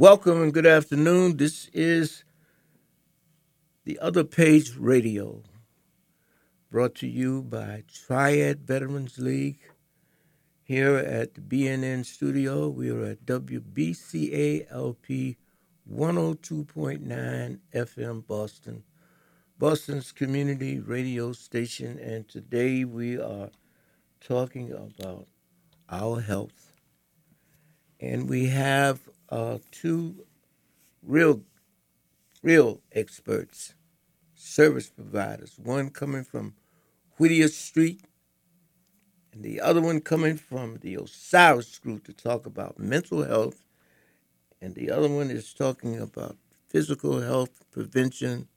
Welcome and good afternoon. This is the Other Page Radio, brought to you by Triad Veterans League. Here at the BNN studio, we are at WBCALP 102.9 FM Boston, Boston's community radio station. And today we are talking about our health. And we have uh, two real, real experts, service providers. One coming from Whittier Street, and the other one coming from the Osiris Group to talk about mental health, and the other one is talking about physical health prevention.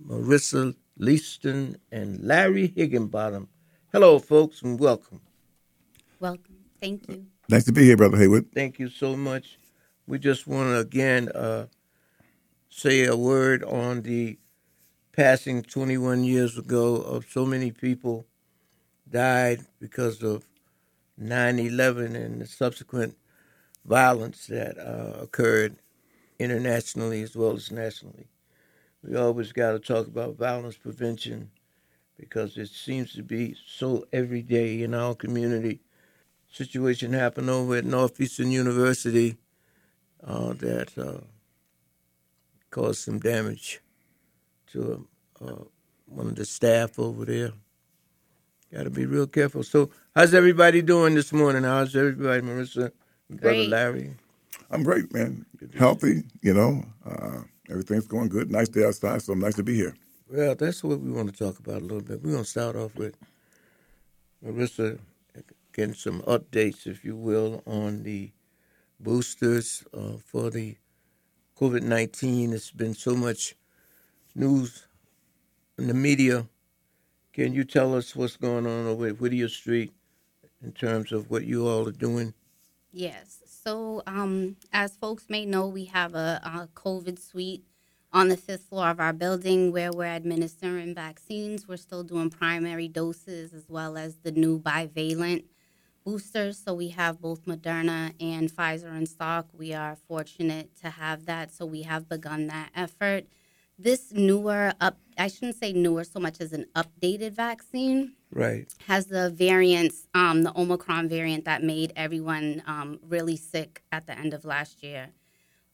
Marissa Leaston and Larry Higginbottom. Hello, folks, and welcome. Welcome. Thank you. Nice to be here, Brother Haywood. Thank you so much. We just want to again uh, say a word on the passing 21 years ago of so many people died because of 9/11 and the subsequent violence that uh, occurred internationally as well as nationally. We always got to talk about violence prevention because it seems to be so every day in our community. Situation happened over at Northeastern University that uh, caused some damage to uh, one of the staff over there. Got to be real careful. So, how's everybody doing this morning? How's everybody, Marissa, and Brother Great. Larry? I'm great, man. Healthy, you know. Uh, everything's going good. Nice day outside, so nice to be here. Well, that's what we want to talk about a little bit. We're going to start off with Marissa getting some updates, if you will, on the boosters uh, for the COVID 19. It's been so much news in the media. Can you tell us what's going on over at Whittier Street in terms of what you all are doing? Yes. So, um, as folks may know, we have a, a COVID suite on the fifth floor of our building where we're administering vaccines. We're still doing primary doses as well as the new bivalent boosters. So, we have both Moderna and Pfizer in stock. We are fortunate to have that. So, we have begun that effort. This newer, up, I shouldn't say newer so much as an updated vaccine Right. has the variants, um, the Omicron variant that made everyone um, really sick at the end of last year.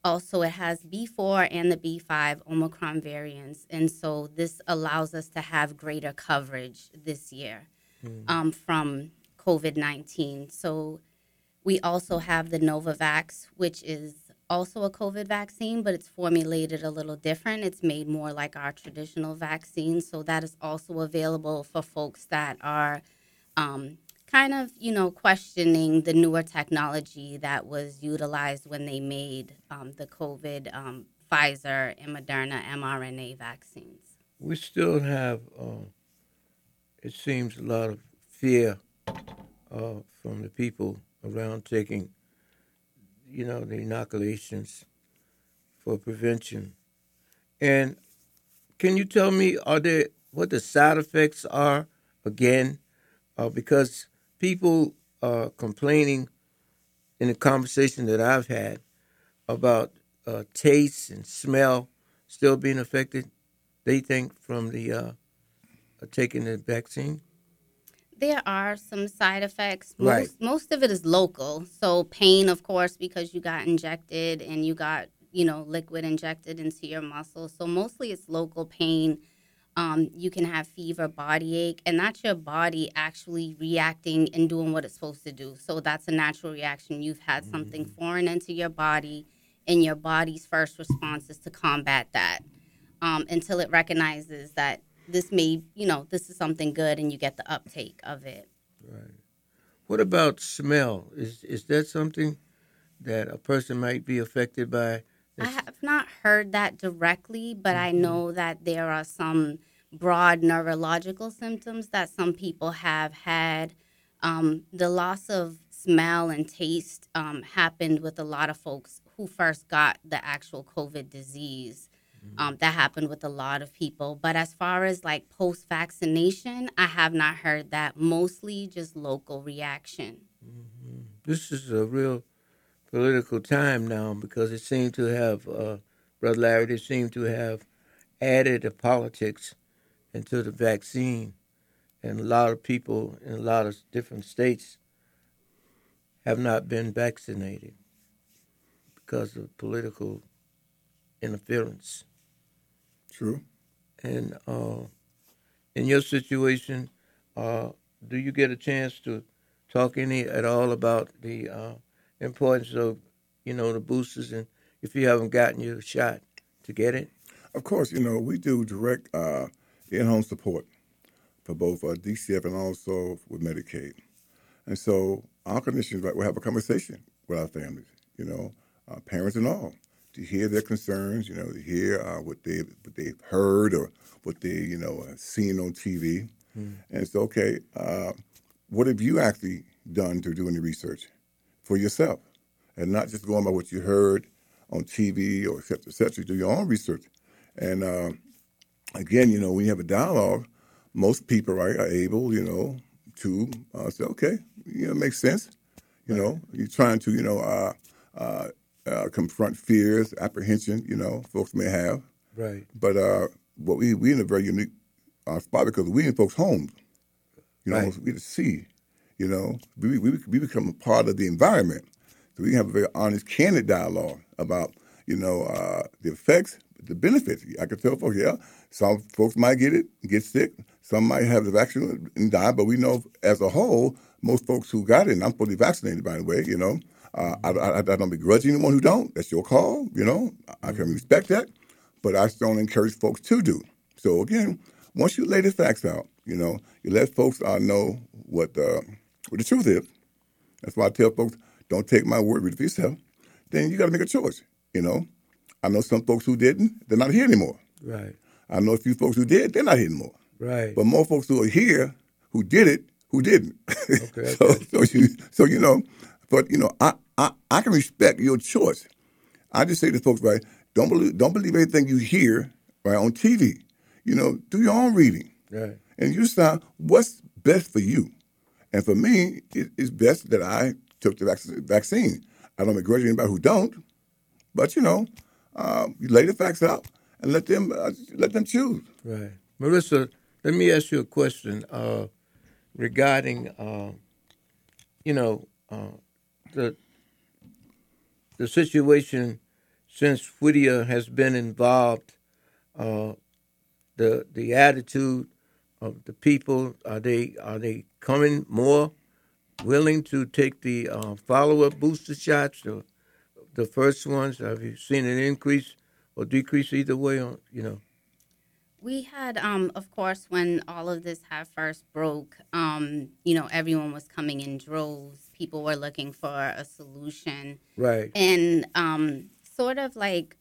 Also, it has B4 and the B5 Omicron variants. And so this allows us to have greater coverage this year um, from COVID 19. So we also have the Novavax, which is also a COVID vaccine, but it's formulated a little different. It's made more like our traditional vaccine. So that is also available for folks that are um, kind of, you know, questioning the newer technology that was utilized when they made um, the COVID um, Pfizer and Moderna mRNA vaccines. we still have, uh, it seems, a lot of fear uh, from the people around taking, you know, the inoculations for prevention. And can you tell me, are there what the side effects are again? Uh, because people are complaining in the conversation that I've had about uh, taste and smell still being affected. They think from the uh, taking the vaccine. There are some side effects. Most, Right. most of it is local. So pain, of course, because you got injected and you got you know liquid injected into your muscle. So mostly it's local pain. Um, you can have fever, body ache, and that's your body actually reacting and doing what it's supposed to do. So that's a natural reaction. You've had something foreign into your body, and your body's first response is to combat that um, until it recognizes that this may, you know, this is something good, and you get the uptake of it. Right. What about smell? Is is that something that a person might be affected by? I have not heard that directly, but I know that there are some broad neurological symptoms that some people have had. Um, the loss of smell and taste um, happened with a lot of folks who first got the actual COVID disease. Um, that happened with a lot of people. But as far as like post vaccination, I have not heard that. Mostly just local reaction. This is a real political time now because it seemed to have, uh, Brother Larry, they seemed to have added the politics into the vaccine. And a lot of people in a lot of different states have not been vaccinated because of political interference. True. And uh, in your situation, uh, do you get a chance to talk any at all about the uh, importance of, you know, the boosters, and if you haven't gotten your shot, to get it? Of course, you know we do direct uh, in-home support for both uh, DCF and also with Medicaid, and so our clinicians we have a conversation with our families, you know, uh, parents and all, to hear their concerns, you know, to hear uh, what they what they've heard or what they you know seen on TV, mm. and it's okay. Uh, what have you actually done to do any research for yourself, and not just going by what you heard on TV or et cetera, et cetera. Do your own research, and uh, again, you know, when you have a dialogue, most people right are able, you know, to uh, say, okay, you know, it makes sense. You know, you're trying to, you know, uh, confront fears, apprehension, you know, folks may have. Right. But uh, what we we in a very unique uh, spot because we in folks' homes. You know, right. we to see. You know, we, we we become a part of the environment, so we can have a very honest, candid dialogue about you know uh, the effects, the benefits. I can tell folks, yeah, some folks might get it, get sick. Some might have the vaccine and die, but we know as a whole, most folks who got it, and I'm fully vaccinated, by the way, you know, uh, I, I, I, don't begrudge anyone who don't. That's your call. You know, I can respect that, but I don't encourage folks to do. So again, once you lay the facts out, you know, you let folks uh, know what uh, what the truth is. That's why I tell folks, don't take my word, read it for yourself. Then you got to make a choice. You know, I know some folks who didn't, they're not here anymore. Right. I know a few folks who did, they're not here anymore. Right. But more folks who are here who did it, who didn't. Okay. so, so you, so you know, but you know, I, I, I can respect your choice. I just say to folks, right, don't believe don't believe anything you hear right on TV. You know, do your own reading. Right. And you decide what's best for you. And for me, it, it's best that I took the vaccine. I don't begrudge anybody who don't, but you know, uh, you lay the facts out and let them uh, let them choose. Right, Marissa. Let me ask you a question uh, regarding, uh, you know, uh, the the situation since Whittier has been involved, uh, the the attitude of the people are they are they coming more willing to take the uh, follow up booster shots or the first ones? Have you seen an increase or decrease either way? On you know. We had, um, of course, when all of this had first broke, um, you know, everyone was coming in droves. People were looking for a solution. Right. And um, sort of like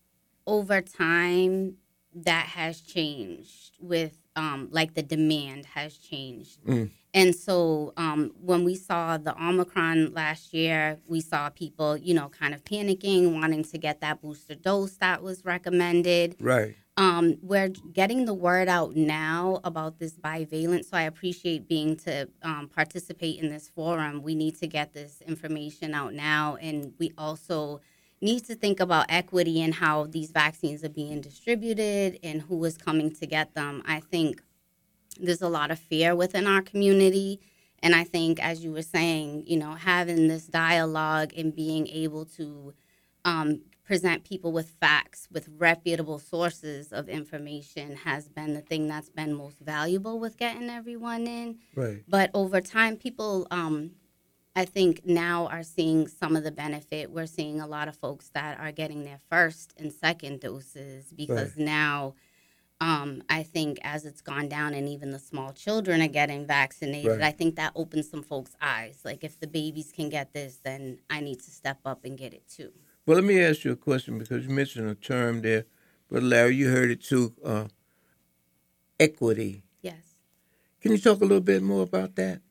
over time, that has changed with, um, like, the demand has changed. Mm. And so um, when we saw the Omicron last year, we saw people, you know, kind of panicking, wanting to get that booster dose that was recommended. Right. Um, we're getting the word out now about this bivalent, so I appreciate being to um, participate in this forum. We need to get this information out now, and we also need to think about equity and how these vaccines are being distributed and who is coming to get them. I think there's a lot of fear within our community. And I think, as you were saying, you know, having this dialogue and being able to um, present people with facts, with reputable sources of information has been the thing that's been most valuable with getting everyone in. Right. But over time, people, um, I think, now are seeing some of the benefit. We're seeing a lot of folks that are getting their first and second doses because right. now. Um, I think as it's gone down and even the small children are getting vaccinated, right. I think that opens some folks' eyes. Like if the babies can get this, then I need to step up and get it too. Well, let me ask you a question because you mentioned a term there, but Larry, you heard it too. Uh, equity. Yes. Can you talk a little bit more about that?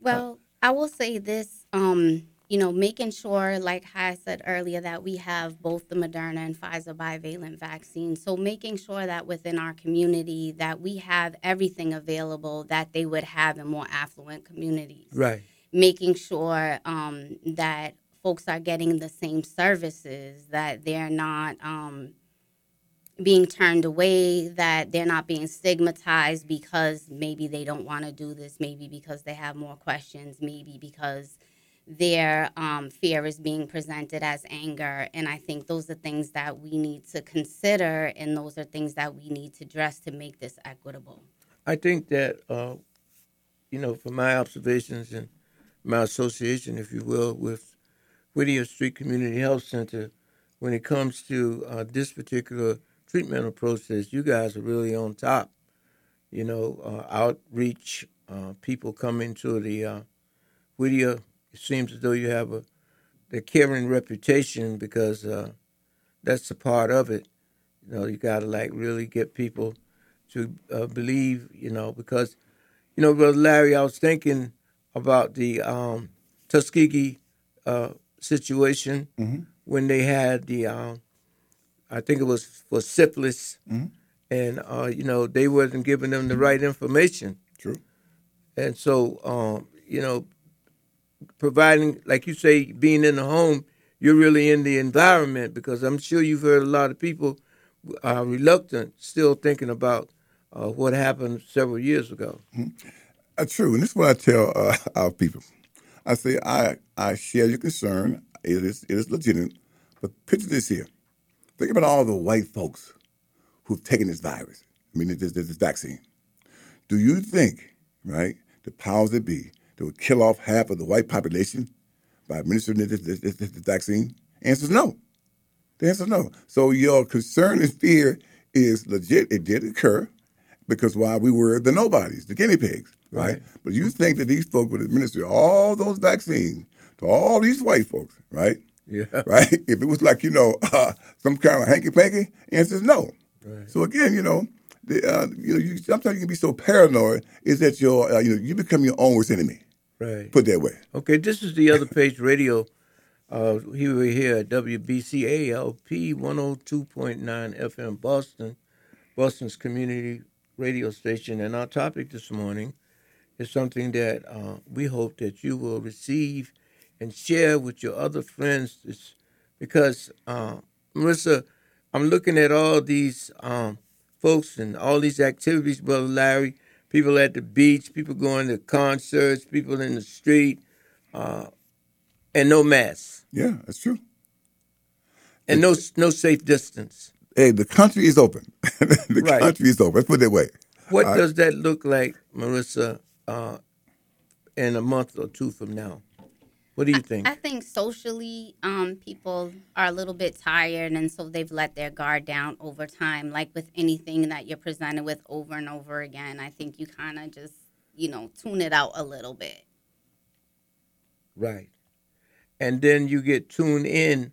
Well, I will say this. Um, you know, making sure, like I said earlier, that we have both the Moderna and Pfizer bivalent vaccine. So making sure that within our community that we have everything available that they would have in more affluent communities. Right. Making sure um, that folks are getting the same services, that they're not um, being turned away, that they're not being stigmatized because maybe they don't want to do this, maybe because they have more questions, maybe because their um, fear is being presented as anger. And I think those are things that we need to consider, and those are things that we need to address to make this equitable. I think that, uh, you know, from my observations and my association, if you will, with Whittier Street Community Health Center, when it comes to uh, this particular treatment process, you guys are really on top. You know, uh, outreach, uh, people coming to the uh, Whittier. It seems as though you have a the caring reputation because uh, that's a part of it. You know, you got to like really get people to uh, believe. You know, because you know, brother Larry, I was thinking about the um, Tuskegee situation Mm-hmm. when they had the, um, I think it was for syphilis, Mhm. and uh, you know they wasn't giving them the right information, True. and so um, you know, providing, like you say, being in the home, you're really in the environment because I'm sure you've heard a lot of people are reluctant, still thinking about uh, what happened several years ago. Uh, true, and this is what I tell uh, our people. I say I I share your concern. It is it is legitimate, but picture this here. Think about all the white folks who've taken this virus. I mean, this, this, this vaccine. Do you think, right, the powers that be that would kill off half of the white population by administering this, this, this, this vaccine? Answer is no. The answer is no. So your concern and fear is legit. It did occur because why we were the nobodies, the guinea pigs, right? Right. But you think that these folks would administer all those vaccines to all these white folks, right? Yeah. Right? If it was like you know uh, some kind of hanky panky, answer is no. Right. So again, you know, the, uh, you know, you, sometimes you can be so paranoid is that your uh, you know you become your own worst enemy. Right. Put it that way. Okay, this is the other page radio. Uh, here we're here at WBCALP 102.9 FM Boston, Boston's community radio station. And our topic this morning is something that uh, we hope that you will receive and share with your other friends. It's because, uh, Marissa, I'm looking at all these um, folks and all these activities, Brother Larry. People at the beach, people going to concerts, people in the street, uh, and no masks Yeah, that's true. and no no safe distance. Hey, the country is open. the Right. country is open. Let's put it that way. What right. does that look like, Marissa, uh, in a month or two from now? What do you think? I think socially, um, people are a little bit tired, and so they've let their guard down over time. Like with anything that you're presented with over and over again, I think you kind of just, you know, tune it out a little bit. Right. And then you get tuned in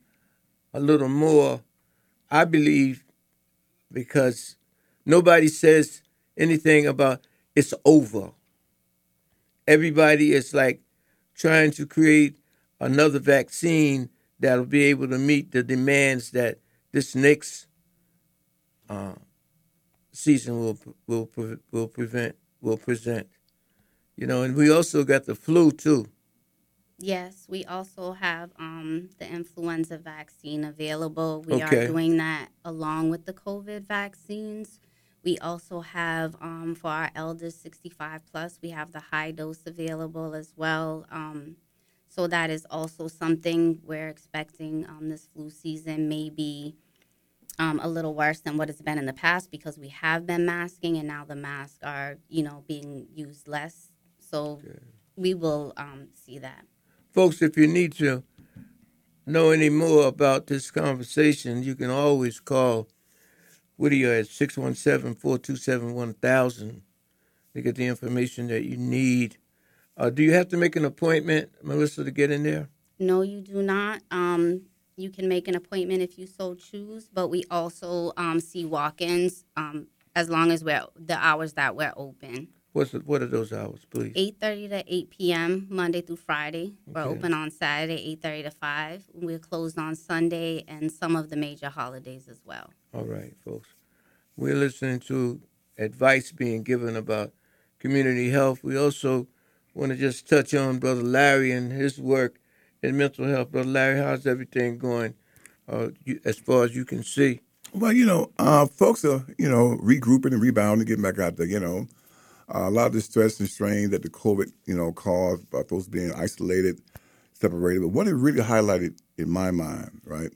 a little more, I believe, because nobody says anything about it's over. Everybody is like trying to create another vaccine that'll be able to meet the demands that this next uh, season will will will prevent will present. You know, and we also got the flu too. Yes, we also have um, the influenza vaccine available. We Okay. are doing that along with the COVID vaccines. We also have um, for our elders 65 plus, we have the high dose available as well. Um, so that is also something we're expecting um, this flu season may be um, a little worse than what it's been in the past because we have been masking and now the masks are, you know, being used less. So we will um, see that. Folks, if you need to know any more about this conversation, you can always call Whittier at 617-427-1000 to get the information that you need. Uh, do you have to make an appointment, Melissa, to get in there? No, you do not. Um, you can make an appointment if you so choose, but we also um, see walk-ins um, as long as we're the hours that we're open. What's the, what are those hours, please? Eight thirty to eight p.m. Monday through Friday. We're Okay. open on Saturday, eight thirty to five. We're closed on Sunday and some of the major holidays as well. All right, folks. We're listening to advice being given about community health. We also want to just touch on Brother Larry and his work in mental health. Brother Larry, how's everything going uh, you, as far as you can see? Well, you know, uh, folks are you know regrouping and rebounding, getting back out there. You know, uh, a lot of the stress and strain that the COVID you know caused by folks being isolated, separated. But what it really highlighted in my mind, right,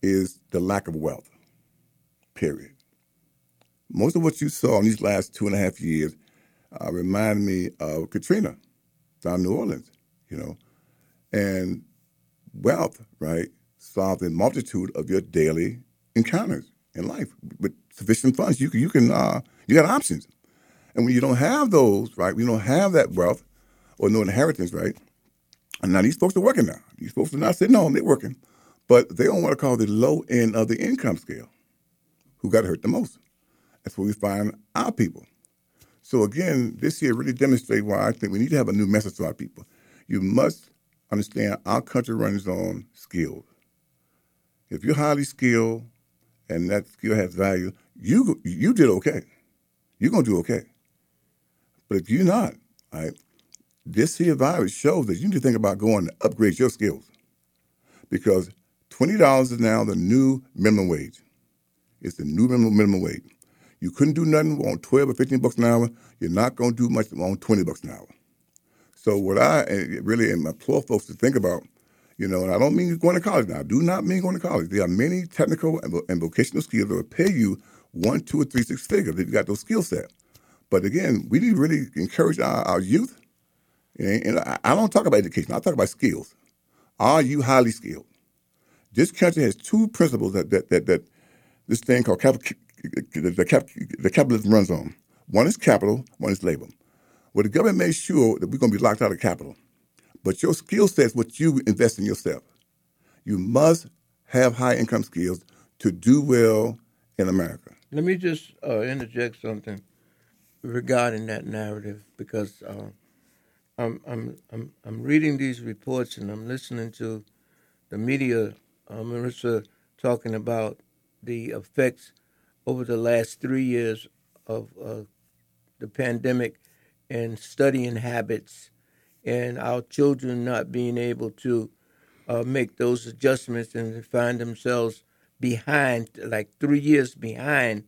is the lack of wealth. Period. Most of what you saw in these last two and a half years uh, remind me of Katrina down New Orleans. You know, and wealth, right, solves a multitude of your daily encounters in life with sufficient funds. You can, you can, uh, you got options. And when you don't have those, right, we don't have that wealth or no inheritance, right? And now these folks are working now. These folks are not sitting home, they're working. But they don't want to call the low end of the income scale who got hurt the most. That's where we find our people. So again, this year really demonstrates why I think we need to have a new message to our people. You must understand our country runs on skills. If you're highly skilled and that skill has value, you you did okay. You're gonna do okay. But if you're not, right, this here virus shows that you need to think about going to upgrade your skills. Because twenty dollars is now the new minimum wage. It's the new minimum, minimum wage. You couldn't do nothing on twelve or fifteen bucks an hour. You're not gonna do much on twenty bucks an hour. So what I eh, really implore folks to think about you know, and I don't mean going to college now. I do not mean going to college. There are many technical and vocational skills that will pay you one, two, or three, six figures if you got those skill sets. But again, we need to really encourage our, our youth. And, I don't talk about education. I talk about skills. Are you highly skilled? This country has two principles that that that, that this thing called capital, the, cap, the capitalism runs on. One is capital, one is labor. Well, the government made sure that we're going to be locked out of capital. But your skill set is what you invest in yourself. You must have high income skills to do well in America. Let me just uh, interject something regarding that narrative because uh, I'm, I'm, I'm, I'm reading these reports and I'm listening to the media, uh, Marissa, talking about the effects over the last three years of uh, the pandemic and studying habits and our children not being able to uh, make those adjustments and find themselves behind, like three years behind.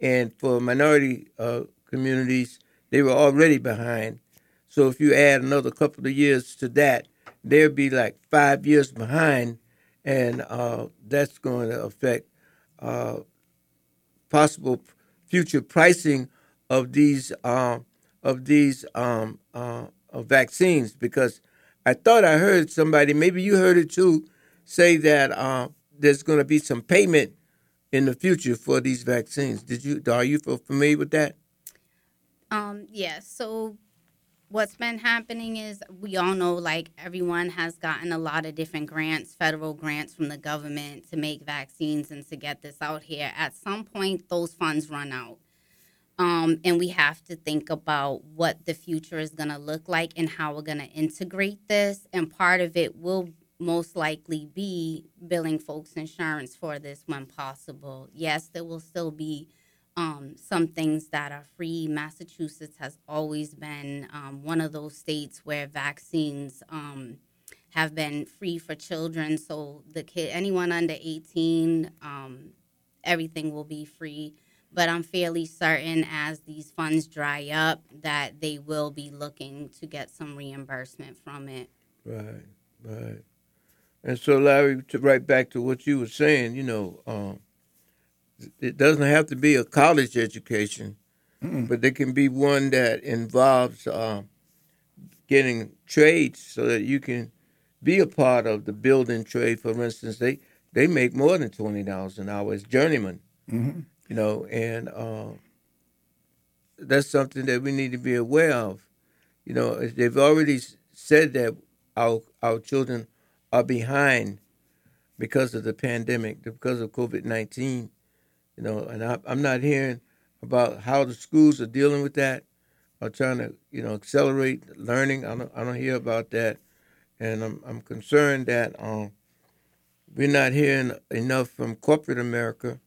And for minority uh, communities, they were already behind. So if you add another couple of years to that, they'll be like five years behind, and uh, that's going to affect uh, possible future pricing of these uh, of these um, uh, vaccines because I thought I heard somebody, maybe you heard it too, say that uh, there's going to be some payment in the future for these vaccines. Did you are you familiar with that? Um, yeah. So what's been happening is we all know like everyone has gotten a lot of different grants, federal grants from the government to make vaccines and to get this out here. At some point, those funds run out. Um, and we have to think about what the future is going to look like and how we're going to integrate this. And part of it will most likely be billing folks insurance for this when possible. Yes, there will still be um, some things that are free. Massachusetts has always been um, one of those states where vaccines um, have been free for children. So the kid, anyone under 18, um, everything will be free but I'm fairly certain as these funds dry up that they will be looking to get some reimbursement from it. Right, right. And so, Larry, to right back to what you were saying, you know, um, it doesn't have to be a college education, mm but it can be one that involves uh, getting trades so that you can be a part of the building trade. For instance, they they make more than twenty dollars an hour as journeymen. Mm-hmm you know, and uh, that's something that we need to be aware of. You know, they've already said that our our children are behind because of the pandemic, because of COVID nineteen. You know, and I, I'm not hearing about how the schools are dealing with that, or trying to you know accelerate learning. I don't I don't hear about that, and I'm I'm concerned that um, we're not hearing enough from corporate America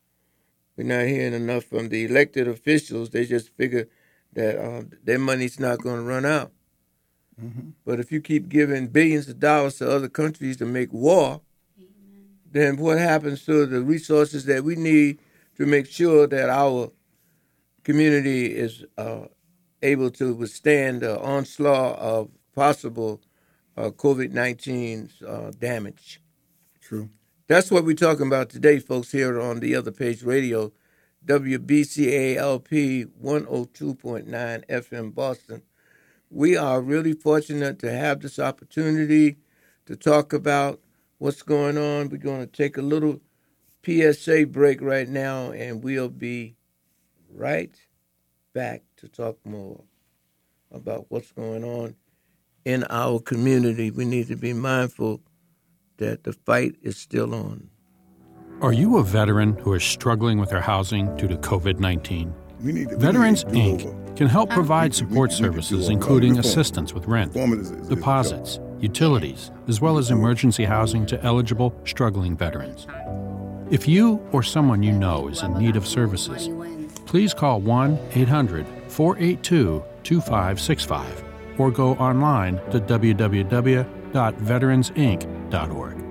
we're not hearing enough from the elected officials. They just figure that uh, their money's not going to run out. Mm-hmm. But if you keep giving billions of dollars to other countries to make war, then what happens to the resources that we need to make sure that our community is uh, able to withstand the onslaught of possible uh, COVID 19's uh, damage? True. That's what we're talking about today, folks, here on the Other Page Radio, WBCALP 102.9 FM Boston. We are really fortunate to have this opportunity to talk about what's going on. We're going to take a little PSA break right now, and we'll be right back to talk more about what's going on in our community. We need to be mindful that the fight is still on. Are you a veteran who is struggling with their housing due to COVID 19? We need to, we Veterans need to Inc. over. can help provide support we- we need to do services, including assistance with rent, deposits, utilities, as well as emergency housing to eligible struggling veterans. If you or someone you know is in need of services, please call 1 800 482 2565 or go online to www.veteransinc.org.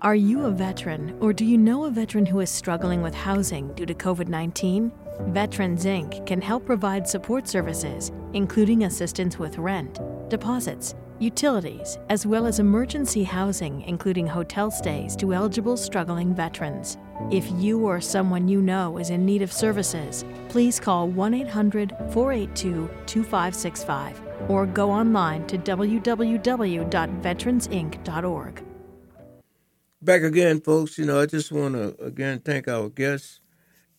Are you a veteran or do you know a veteran who is struggling with housing due to COVID 19? Veterans Inc. can help provide support services, including assistance with rent, deposits, utilities, as well as emergency housing, including hotel stays to eligible struggling veterans. If you or someone you know is in need of services, please call 1 800 482 2565 or go online to www.veteransinc.org. Back again, folks. You know, I just want to again thank our guests,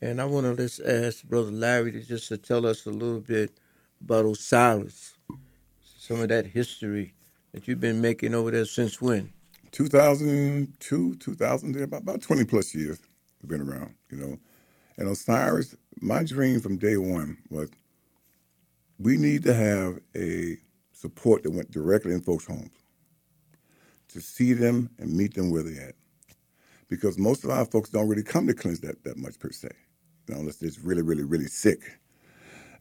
and I want to just ask Brother Larry to just to tell us a little bit about Osiris, some of that history that you've been making over there since when? 2002, 2000, about, about 20 plus years we've been around, you know. And Osiris, my dream from day one was we need to have a support that went directly in folks' homes to see them and meet them where they're at. Because most of our folks don't really come to clinics that, that much per se, you know, unless they're really, really, really sick.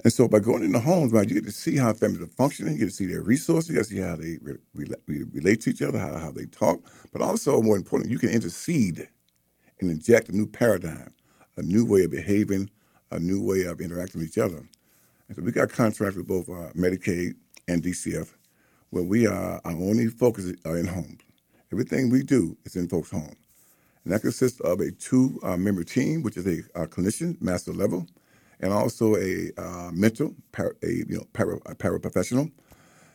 And so by going into homes, man, you get to see how families are functioning, you get to see their resources, you get to see how they re- re- re- relate to each other, how, how they talk, but also, more important, you can intercede and inject a new paradigm, a new way of behaving, a new way of interacting with each other. And so we got contracts with both uh, Medicaid and DCF, where we are, our only focus are in homes. Everything we do is in folks' homes. And that consists of a two-member team, which is a, uh clinician, master level, and also a uh, mental, para, a you know, para, a paraprofessional.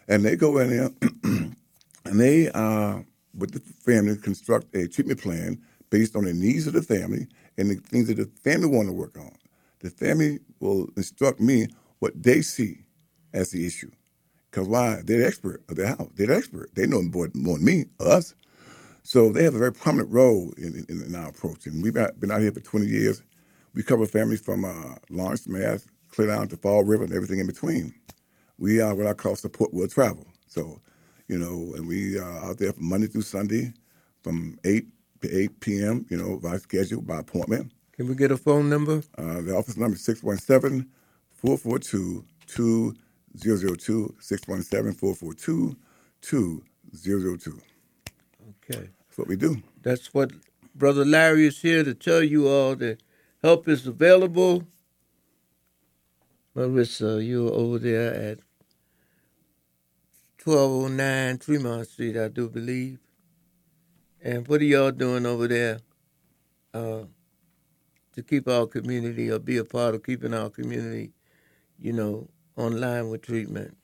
And they go in there and they, uh, with the family, construct a treatment plan based on the needs of the family and the things that the family want to work on. The family will instruct me what they see as the issue. Because why? They're the expert of their house. They're the expert. They know more, more than me, us. So they have a very prominent role in, in, in our approach. And we've been out here for 20 years. We cover families from uh, Lawrence, Mass, clear down to Fall River and everything in between. We are what I call support will travel. So, you know, and we are out there from Monday through Sunday from 8 to 8 p.m., you know, by schedule, by appointment. Can we get a phone number? Uh, the office number is 617 442 2002, 617 442 2002. Okay. That's what we do. That's what Brother Larry is here to tell you all that help is available. Marissa, you're over there at 1209 Tremont Street, I do believe. And what are y'all doing over there uh, to keep our community or be a part of keeping our community, you know, online with treatment?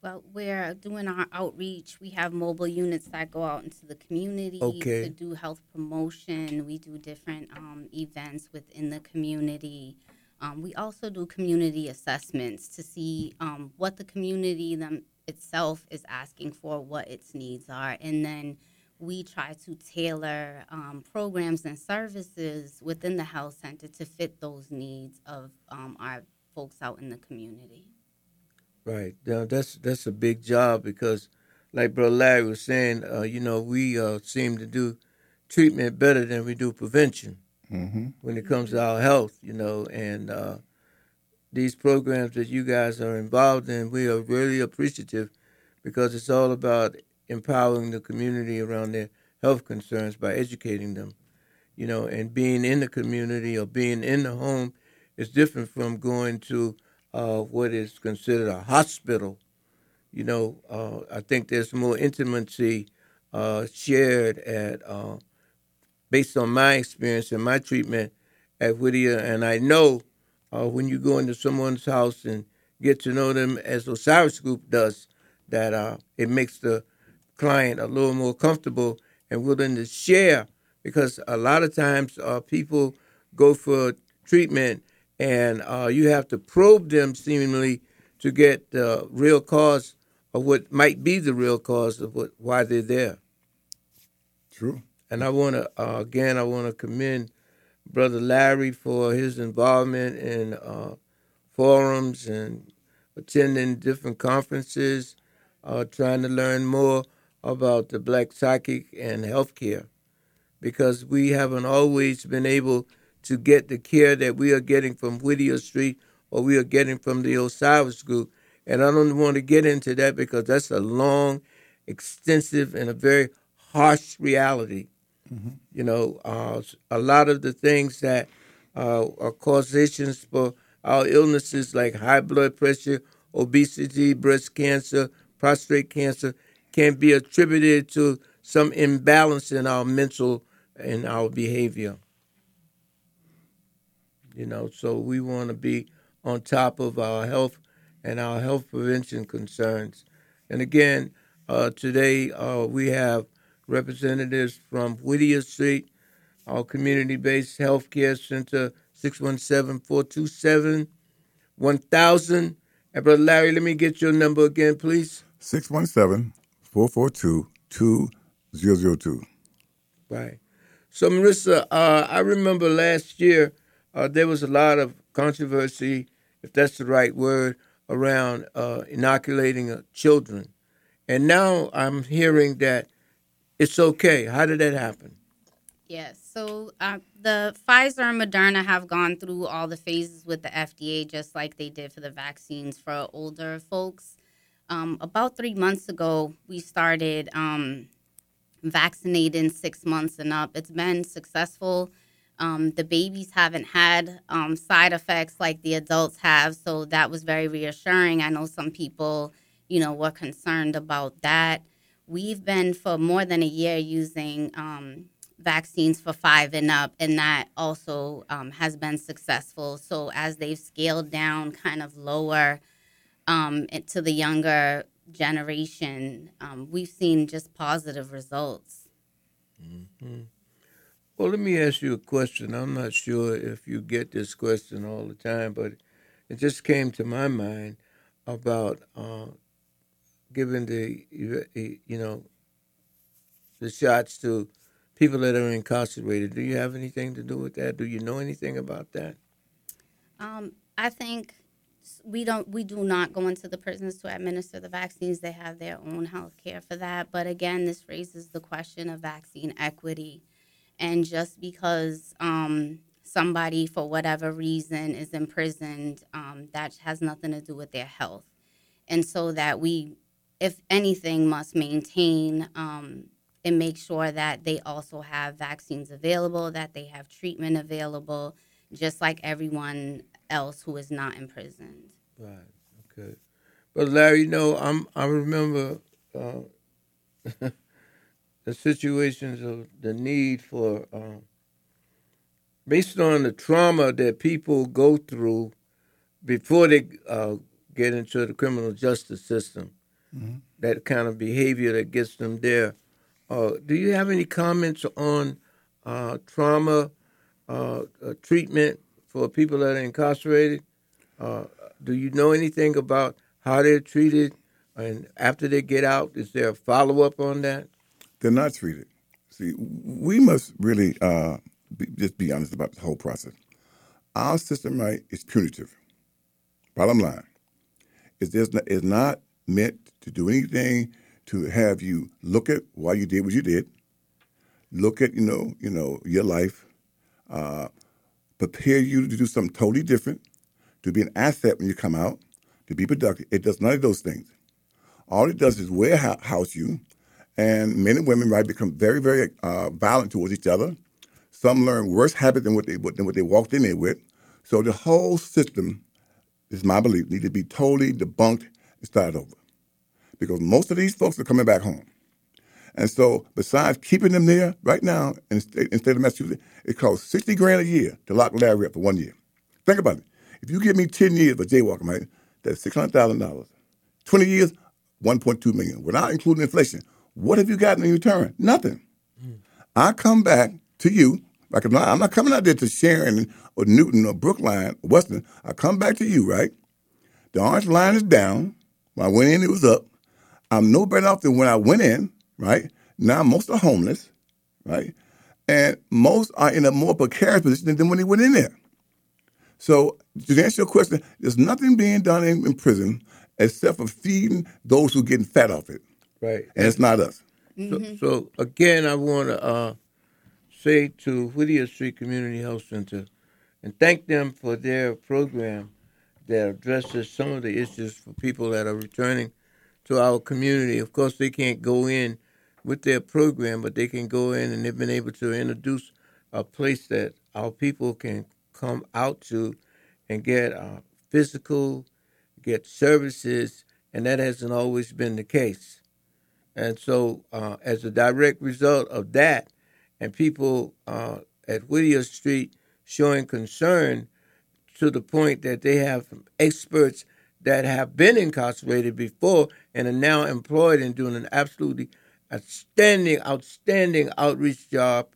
Well, we're doing our outreach. We have mobile units that go out into the community Okay. to do health promotion. We do different um, events within the community. Um, we also do community assessments to see um, what the community them itself is asking for, what its needs are, and then we try to tailor um, programs and services within the health center to fit those needs of um, our folks out in the community. Right. Now, that's that's a big job because, like Brother Larry was saying, uh, you know, we uh, seem to do treatment better than we do prevention Mm-hmm. when it comes to our health. You know, and uh, these programs that you guys are involved in. We are really appreciative because it's all about empowering the community around their health concerns by educating them. You know, and being in the community or being in the home is different from going to uh, what is considered a hospital. You know, uh, I think there's more intimacy uh, shared at, uh, based on my experience and my treatment at Whittier, and I know uh, when you go into someone's house and get to know them as Osiris Group does, that uh, it makes the client a little more comfortable and willing to share because a lot of times people go for treatment and uh, you have to probe them seemingly to get the real cause of what might be the real cause of what why they're there. True. And I want to uh, again, I want to commend Brother Larry for his involvement in uh, forums and attending different conferences, uh, trying to learn more about the black psychic and healthcare because we haven't always been able to get the care that we are getting from Whittier Street or we are getting from the Osiris Group. And I don't want to get into that because that's a long, extensive, and a very harsh reality. Mm-hmm. You know, uh, a lot of the things that uh, are causations for our illnesses like high blood pressure, obesity, breast cancer, prostate cancer can be attributed to some imbalance in our mental and our behavior. You know, so we want to be on top of our health and our health prevention concerns. And again, uh, today uh, we have representatives from Whittier Street, our community based healthcare center, 617 427 1000. And Brother Larry, let me get your number again, please. 617 442 2002. Right. So, Marissa, uh, I remember last year uh, there was a lot of controversy, if that's the right word, around uh, inoculating uh, children. And now I'm hearing that it's okay. How did that happen? Yes. So uh, the Pfizer and Moderna have gone through all the phases with the FDA, just like they did for the vaccines for older folks. Um, about three months ago, we started um, vaccinating six months and up. It's been successful. Um, the babies haven't had um, side effects like the adults have, so that was very reassuring. I know some people, you know, were concerned about that. We've been for more than a year using um, vaccines for five and up, and that also um, has been successful. So as they've scaled down, kind of lower um, to the younger generation, um, we've seen just positive results. Mm-hmm. Well, let me ask you a question. I'm not sure if you get this question all the time, but it just came to my mind about uh, giving the you know the shots to people that are incarcerated. Do you have anything to do with that? Do you know anything about that? Um, I think we don't we do not go into the prisons to administer the vaccines. They have their own health care for that. But again, this raises the question of vaccine equity. And just because um, somebody, for whatever reason, is imprisoned, um, that has nothing to do with their health. And so that we if anything, must maintain um, and make sure that they also have vaccines available, that they have treatment available, just like everyone else who is not imprisoned. Right. Okay. But Larry, you know, I'm I remember uh, the situations of the need for, um, based on the trauma that people go through before they uh, get into the criminal justice system mm-hmm. that kind of behavior that gets them there. Uh, do you have any comments on uh, trauma uh, uh treatment for people that are incarcerated? Uh, do you know anything about how they're treated and after they get out? Is there a follow up on that? They're not treated. See, we must really uh, be, just be honest about the whole process. Our system, right, is punitive. Bottom line, is just is not meant to do anything to have you look at why you did what you did, look at you know you know your life, uh, prepare you to do something totally different, to be an asset when you come out, to be productive. It does none of those things. All it does is warehouse you, and men and women right become very, very uh, violent towards each other. Some learn worse habits than what they than what they walked in there with. So the whole system, is my belief, need to be totally debunked and started over, because most of these folks are coming back home. And so, besides keeping them there right now in the state, in the state of Massachusetts, it costs sixty grand a year to lock Larry up for one year. Think about it. If you give me ten years for jaywalking, right, that's six hundred thousand dollars. Twenty years, one point two million, without including inflation. What have you gotten in return? Nothing. Mm. I come back to you. Like I'm not, I'm not coming out there to Sharon or Newton or Brookline or Weston. I come back to you, right? The orange line is down. When I went in, it was up. I'm no better off than when I went in, right? Now most are homeless, right? And most are in a more precarious position than when they went in there. So to answer your question, there's nothing being done in, in prison except for feeding those who are getting fat off it. Right. And it's not us. Mm-hmm. So, so, again, I want to uh, say to Whittier Street Community Health Center and thank them for their program that addresses some of the issues for people that are returning to our community. Of course, they can't go in with their program, but they can go in and they've been able to introduce a place that our people can come out to and get uh, physical, get services, and that hasn't always been the case. And so, uh, as a direct result of that, and people uh, at Whittier Street showing concern to the point that they have experts that have been incarcerated before and are now employed and doing an absolutely outstanding, outstanding outreach job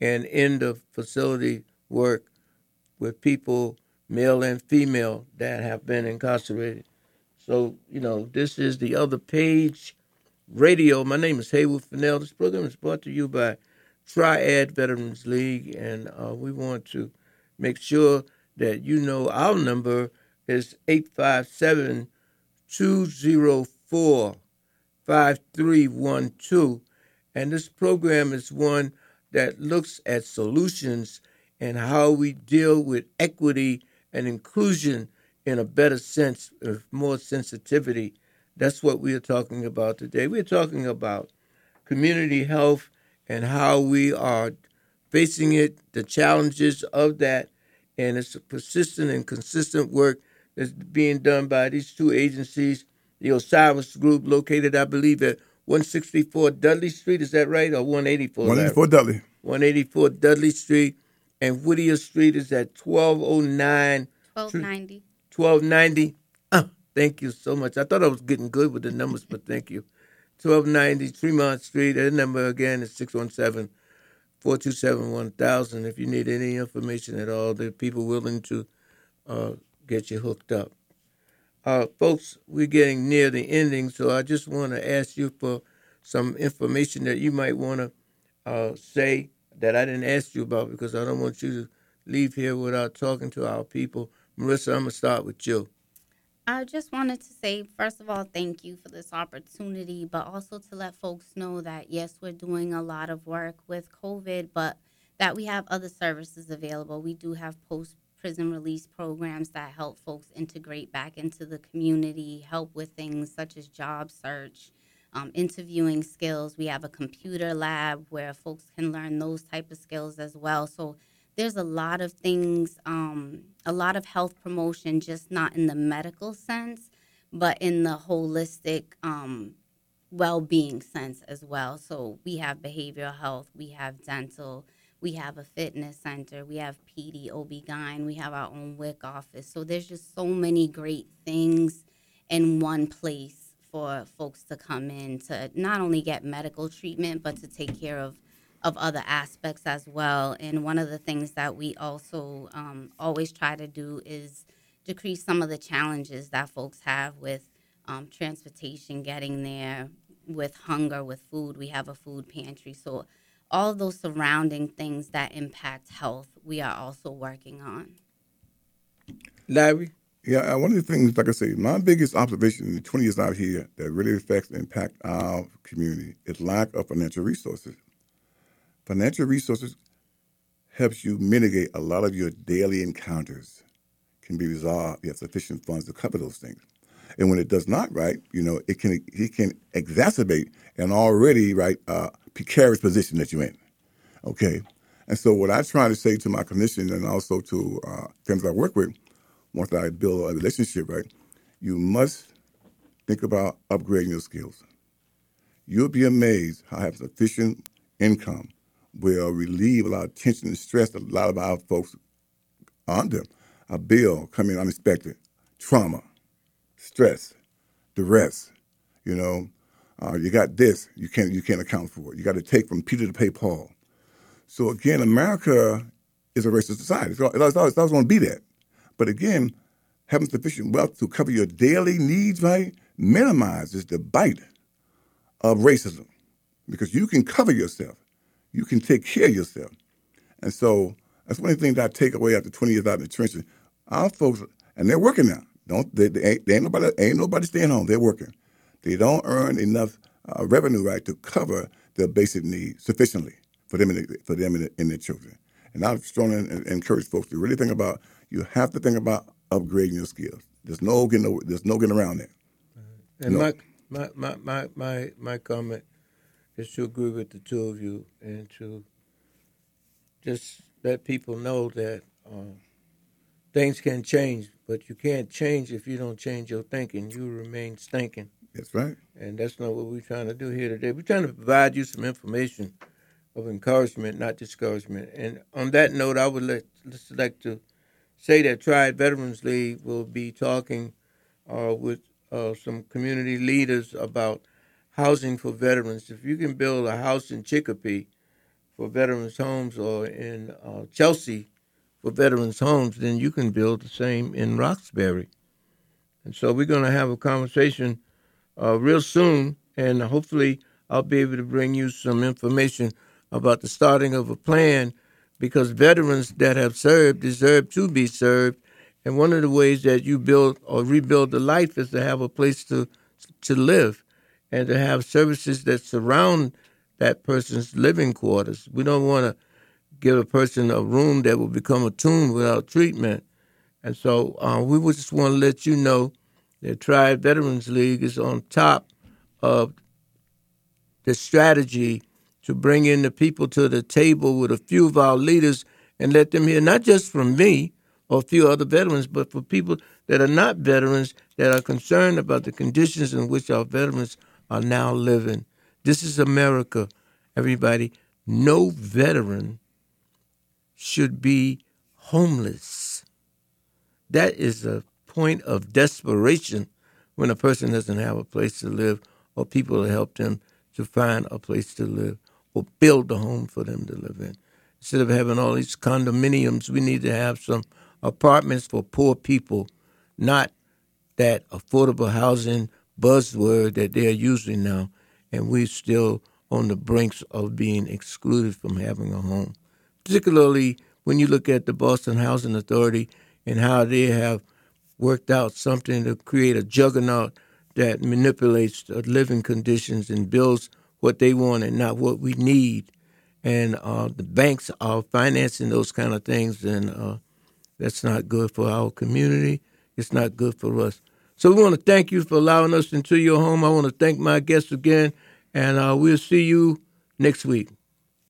and in the facility work with people, male and female, that have been incarcerated. So, you know, this is the other page radio. My name is Haywood Fennell. This program is brought to you by Triad Veterans League, and uh, we want to make sure that you know our number is 857 204 5312. And this program is one that looks at solutions and how we deal with equity and inclusion in a better sense, with more sensitivity that's what we are talking about today. We're talking about community health and how we are facing it, the challenges of that, and it's a persistent and consistent work that's being done by these two agencies. The Osiris Group, located, I believe, at 164 Dudley Street. Is that right, or 184? 184 Dudley. 184 Dudley Street, and Whittier Street is at 1209. 1290. 1290. Thank you so much. I thought I was getting good with the numbers, but thank you. 1290 Tremont Street. That number again is 617 427 1000. If you need any information at all, there are people willing to uh, get you hooked up. Uh, folks, we're getting near the ending, so I just want to ask you for some information that you might want to uh, say that I didn't ask you about because I don't want you to leave here without talking to our people. Marissa, I'm going to start with you. I just wanted to say, first of all, thank you for this opportunity, but also to let folks know that yes, we're doing a lot of work with COVID, but that we have other services available. We do have post prison release programs that help folks integrate back into the community, help with things such as job search, um, interviewing skills. We have a computer lab where folks can learn those type of skills as well. So there's a lot of things, um, a lot of health promotion, just not in the medical sense, but in the holistic um, well being sense as well. So we have behavioral health, we have dental, we have a fitness center, we have PD, OB-GYN, we have our own WIC office. So there's just so many great things in one place for folks to come in to not only get medical treatment, but to take care of of other aspects as well. And one of the things that we also um, always try to do is decrease some of the challenges that folks have with um, transportation, getting there, with hunger, with food. We have a food pantry. So, all those surrounding things that impact health, we are also working on. Larry? Yeah, uh, one of the things, like I say, my biggest observation in the 20 years out here that really affects and impact our community is lack of financial resources. Financial resources helps you mitigate a lot of your daily encounters. can be resolved. If you have sufficient funds to cover those things. And when it does not right, you know, it can it can exacerbate an already right uh, precarious position that you're in. Okay, and so what I try to say to my clinicians and also to uh, friends I work with, once I build a relationship, right, you must think about upgrading your skills. You'll be amazed how have sufficient income will relieve a lot of tension and stress a lot of our folks under. A bill coming unexpected, trauma, stress, duress. You know, uh, you got this, you can't you can't account for it. You got to take from Peter to pay Paul. So again, America is a racist society. It's always, it's always going to be that. But again, having sufficient wealth to cover your daily needs, right, minimizes the bite of racism because you can cover yourself, you can take care of yourself, and so that's one of the things I take away after 20 years out in the trenches. Our folks, and they're working now. Don't they, they, ain't, they ain't nobody ain't nobody staying home. They're working. They don't earn enough uh, revenue right to cover their basic needs sufficiently for them and for them and, and, their children. And I strongly encourage folks to really think about. You have to think about upgrading your skills. There's no getting there's no getting around that. And no. my my my my my comment is to agree with the two of you and to just let people know that. Uh, things can change, but you can't change if you don't change your thinking. You remain stinking. That's right. And that's not what we're trying to do here today. We're trying to provide you some information of encouragement, not discouragement. And on that note, I would let, like to say that Triad Veterans League will be talking uh, with uh, some community leaders about housing for veterans. If you can build a house in Chicopee for veterans' homes or in uh, Chelsea for veterans' homes, then you can build the same in Roxbury. And so we're going to have a conversation uh, real soon, and hopefully I'll be able to bring you some information about the starting of a plan because veterans that have served deserve to be served. And one of the ways that you build or rebuild the life is to have a place to to live and to have services that surround that person's living quarters. We don't want to give a person a room that will become a tomb without treatment. And so uh, we just want to let you know that Triad Veterans League is on top of the strategy to bring in the people to the table with a few of our leaders and let them hear not just from me or a few other veterans, but for people that are not veterans that are concerned about the conditions in which our veterans are now living. This is America, everybody. No veteran should be homeless. That is a point of desperation when a person doesn't have a place to live or people to help them to find a place to live or build a home for them to live in. Instead of having all these condominiums, we need to have some apartments for poor people, not that affordable housing buzzword that they're using now. And we're still on the brinks of being excluded from having a home particularly when you look at the Boston Housing Authority and how they have worked out something to create a juggernaut that manipulates the living conditions and builds what they want and not what we need. And uh, the banks are financing those kind of things, and uh, that's not good for our community. It's not good for us. So we want to thank you for allowing us into your home. I want to thank my guests again, and uh, we'll see you next week.